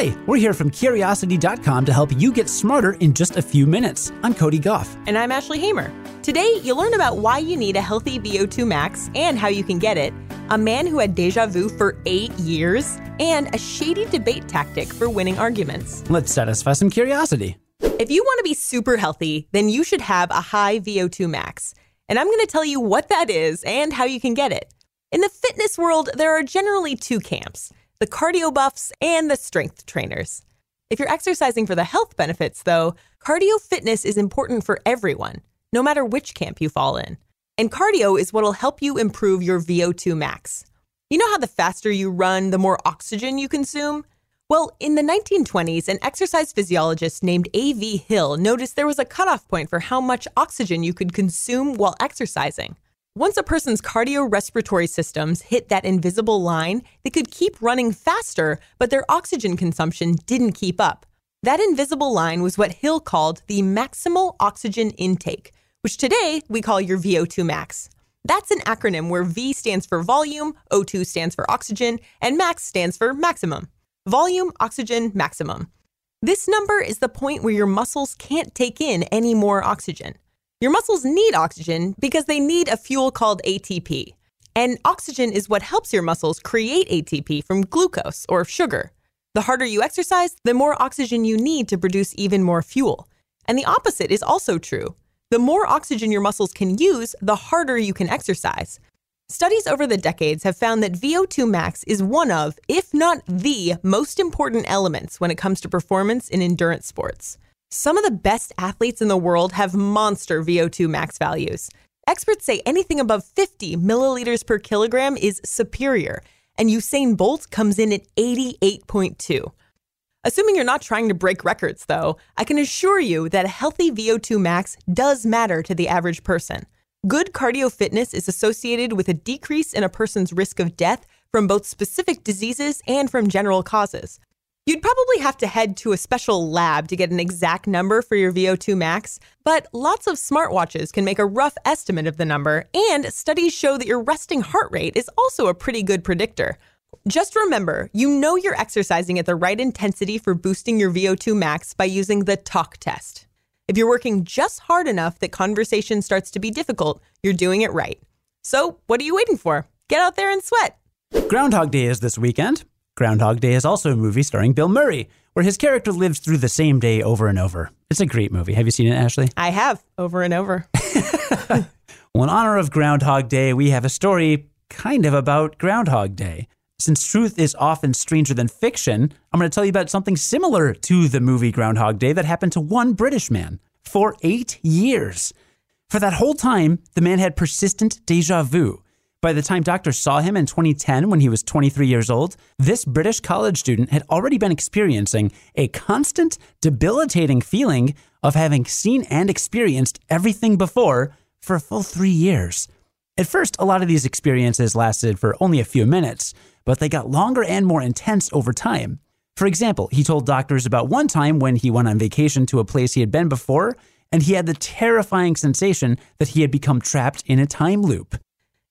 Hi, we're here from Curiosity.com to help you get smarter in just a few minutes. I'm Cody Gough. And I'm Ashley Hamer. Today, you'll learn about why you need a healthy VO2 max and how you can get it, a man who had deja vu for eight years, and a shady debate tactic for winning arguments. Let's satisfy some curiosity. If you want to be super healthy, then you should have a high VO2 max. And I'm going to tell you what that is and how you can get it. In the fitness world, there are generally two camps the cardio buffs and the strength trainers. If you're exercising for the health benefits, though, cardio fitness is important for everyone, no matter which camp you fall in. And cardio is what'll help you improve your VO2 max. You know how the faster you run, the more oxygen you consume? Well, in the 1920s, an exercise physiologist named A.V. Hill noticed there was a cutoff point for how much oxygen you could consume while exercising. Once a person's cardiorespiratory systems hit that invisible line, they could keep running faster, but their oxygen consumption didn't keep up. That invisible line was what Hill called the maximal oxygen intake, which today we call your VO2 max. That's an acronym where V stands for volume, O2 stands for oxygen, and max stands for maximum. Volume, oxygen, maximum. This number is the point where your muscles can't take in any more oxygen. Your muscles need oxygen because they need a fuel called ATP. And oxygen is what helps your muscles create ATP from glucose or sugar. The harder you exercise, the more oxygen you need to produce even more fuel. And the opposite is also true. The more oxygen your muscles can use, the harder you can exercise. Studies over the decades have found that VO2 max is one of, if not the, most important elements when it comes to performance in endurance sports. Some of the best athletes in the world have monster VO2 max values. Experts say anything above 50 milliliters per kilogram is superior, and Usain Bolt comes in at 88.2. Assuming you're not trying to break records, though, I can assure you that a healthy VO2 max does matter to the average person. Good cardio fitness is associated with a decrease in a person's risk of death from both specific diseases and from general causes. You'd probably have to head to a special lab to get an exact number for your VO2 max, but lots of smartwatches can make a rough estimate of the number, and studies show that your resting heart rate is also a pretty good predictor. Just remember, you know you're exercising at the right intensity for boosting your VO2 max by using the talk test. If you're working just hard enough that conversation starts to be difficult, you're doing it right. So, what are you waiting for? Get out there and sweat. Groundhog Day is this weekend. Groundhog Day is also a movie starring Bill Murray, where his character lives through the same day over and over. It's a great movie. Have you seen it, Ashley? I have, over and over. well, in honor of Groundhog Day, we have a story kind of about Groundhog Day. Since truth is often stranger than fiction, I'm going to tell you about something similar to the movie Groundhog Day that happened to one British man for eight years. For that whole time, the man had persistent deja vu by the time doctors saw him in 2010, when he was 23 years old, this British college student had already been experiencing a constant, debilitating feeling of having seen and experienced everything before for a full three years. At first, a lot of these experiences lasted for only a few minutes, but they got longer and more intense over time. For example, he told doctors about one time when he went on vacation to a place he had been before, and he had the terrifying sensation that he had become trapped in a time loop.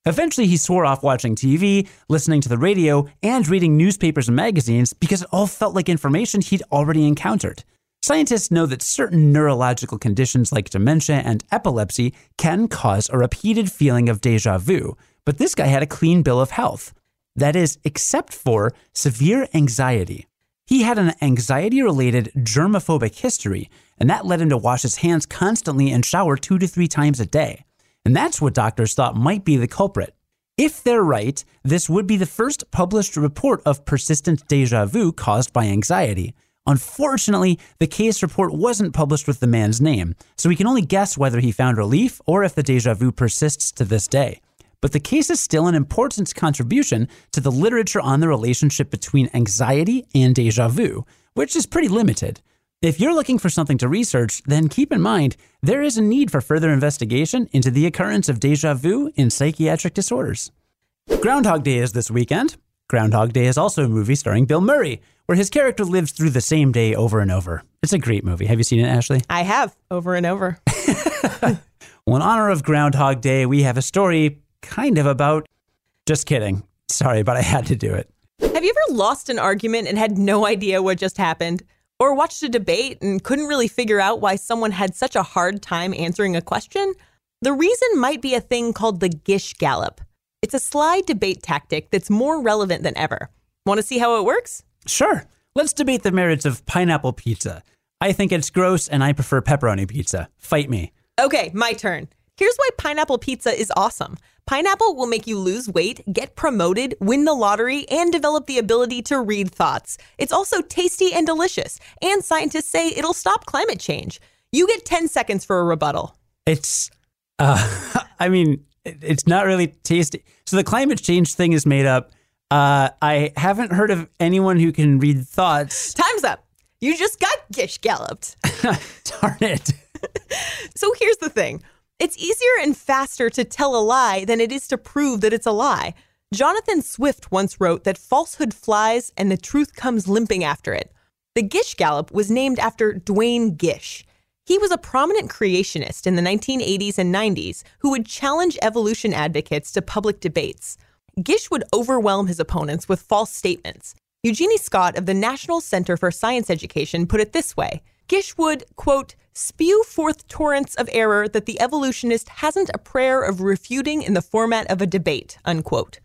Eventually, he swore off watching TV, listening to the radio, and reading newspapers and magazines because it all felt like information he'd already encountered. Scientists know that certain neurological conditions like dementia and epilepsy can cause a repeated feeling of deja vu, but this guy had a clean bill of health. That is, except for severe anxiety. He had an anxiety related germophobic history, and that led him to wash his hands constantly and shower two to three times a day. And that's what doctors thought might be the culprit. If they're right, this would be the first published report of persistent deja vu caused by anxiety. Unfortunately, the case report wasn't published with the man's name, so we can only guess whether he found relief or if the deja vu persists to this day. But the case is still an important contribution to the literature on the relationship between anxiety and deja vu, which is pretty limited. If you're looking for something to research, then keep in mind there is a need for further investigation into the occurrence of deja vu in psychiatric disorders. Groundhog Day is this weekend. Groundhog Day is also a movie starring Bill Murray, where his character lives through the same day over and over. It's a great movie. Have you seen it, Ashley? I have, over and over. well, in honor of Groundhog Day, we have a story kind of about. Just kidding. Sorry, but I had to do it. Have you ever lost an argument and had no idea what just happened? Or watched a debate and couldn't really figure out why someone had such a hard time answering a question? The reason might be a thing called the Gish Gallop. It's a sly debate tactic that's more relevant than ever. Want to see how it works? Sure. Let's debate the merits of pineapple pizza. I think it's gross and I prefer pepperoni pizza. Fight me. Okay, my turn. Here's why pineapple pizza is awesome. Pineapple will make you lose weight, get promoted, win the lottery, and develop the ability to read thoughts. It's also tasty and delicious, and scientists say it'll stop climate change. You get 10 seconds for a rebuttal. It's, uh, I mean, it's not really tasty. So the climate change thing is made up. Uh, I haven't heard of anyone who can read thoughts. Time's up. You just got gish galloped. Darn it. so here's the thing it's easier and faster to tell a lie than it is to prove that it's a lie. Jonathan Swift once wrote that falsehood flies and the truth comes limping after it. The Gish Gallop was named after Duane Gish. He was a prominent creationist in the 1980s and 90s who would challenge evolution advocates to public debates. Gish would overwhelm his opponents with false statements. Eugenie Scott of the National Center for Science Education put it this way Gish would, quote, spew forth torrents of error that the evolutionist hasn't a prayer of refuting in the format of a debate, unquote.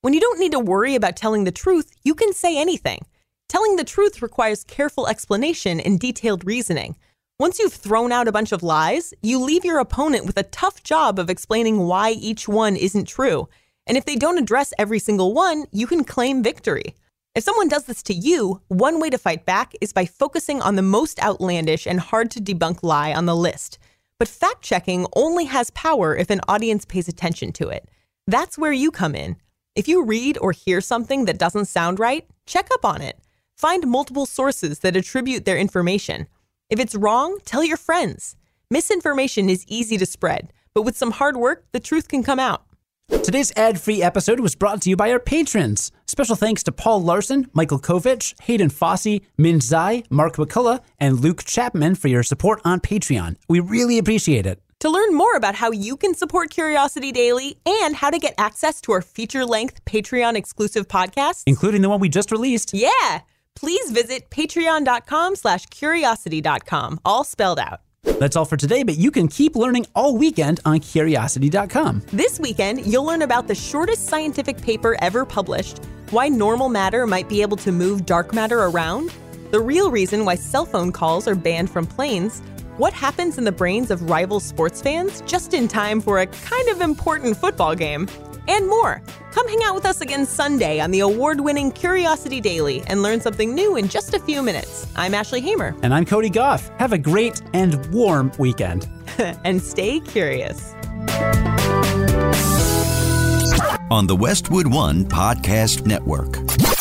When you don't need to worry about telling the truth, you can say anything. Telling the truth requires careful explanation and detailed reasoning. Once you've thrown out a bunch of lies, you leave your opponent with a tough job of explaining why each one isn't true. And if they don't address every single one, you can claim victory. If someone does this to you, one way to fight back is by focusing on the most outlandish and hard to debunk lie on the list. But fact checking only has power if an audience pays attention to it. That's where you come in. If you read or hear something that doesn't sound right, check up on it. Find multiple sources that attribute their information. If it's wrong, tell your friends. Misinformation is easy to spread, but with some hard work, the truth can come out. Today's ad free episode was brought to you by our patrons. Special thanks to Paul Larson, Michael Kovich, Hayden Fossey, Min Zai, Mark McCullough, and Luke Chapman for your support on Patreon. We really appreciate it. To learn more about how you can support Curiosity Daily and how to get access to our feature length Patreon exclusive podcast, including the one we just released, yeah, please visit patreon.com slash curiosity.com, all spelled out. That's all for today, but you can keep learning all weekend on curiosity.com. This weekend, you'll learn about the shortest scientific paper ever published, why normal matter might be able to move dark matter around, the real reason why cell phone calls are banned from planes, what happens in the brains of rival sports fans just in time for a kind of important football game, and more. Come hang out with us again Sunday on the award winning Curiosity Daily and learn something new in just a few minutes. I'm Ashley Hamer. And I'm Cody Gough. Have a great and warm weekend. and stay curious. On the Westwood One Podcast Network.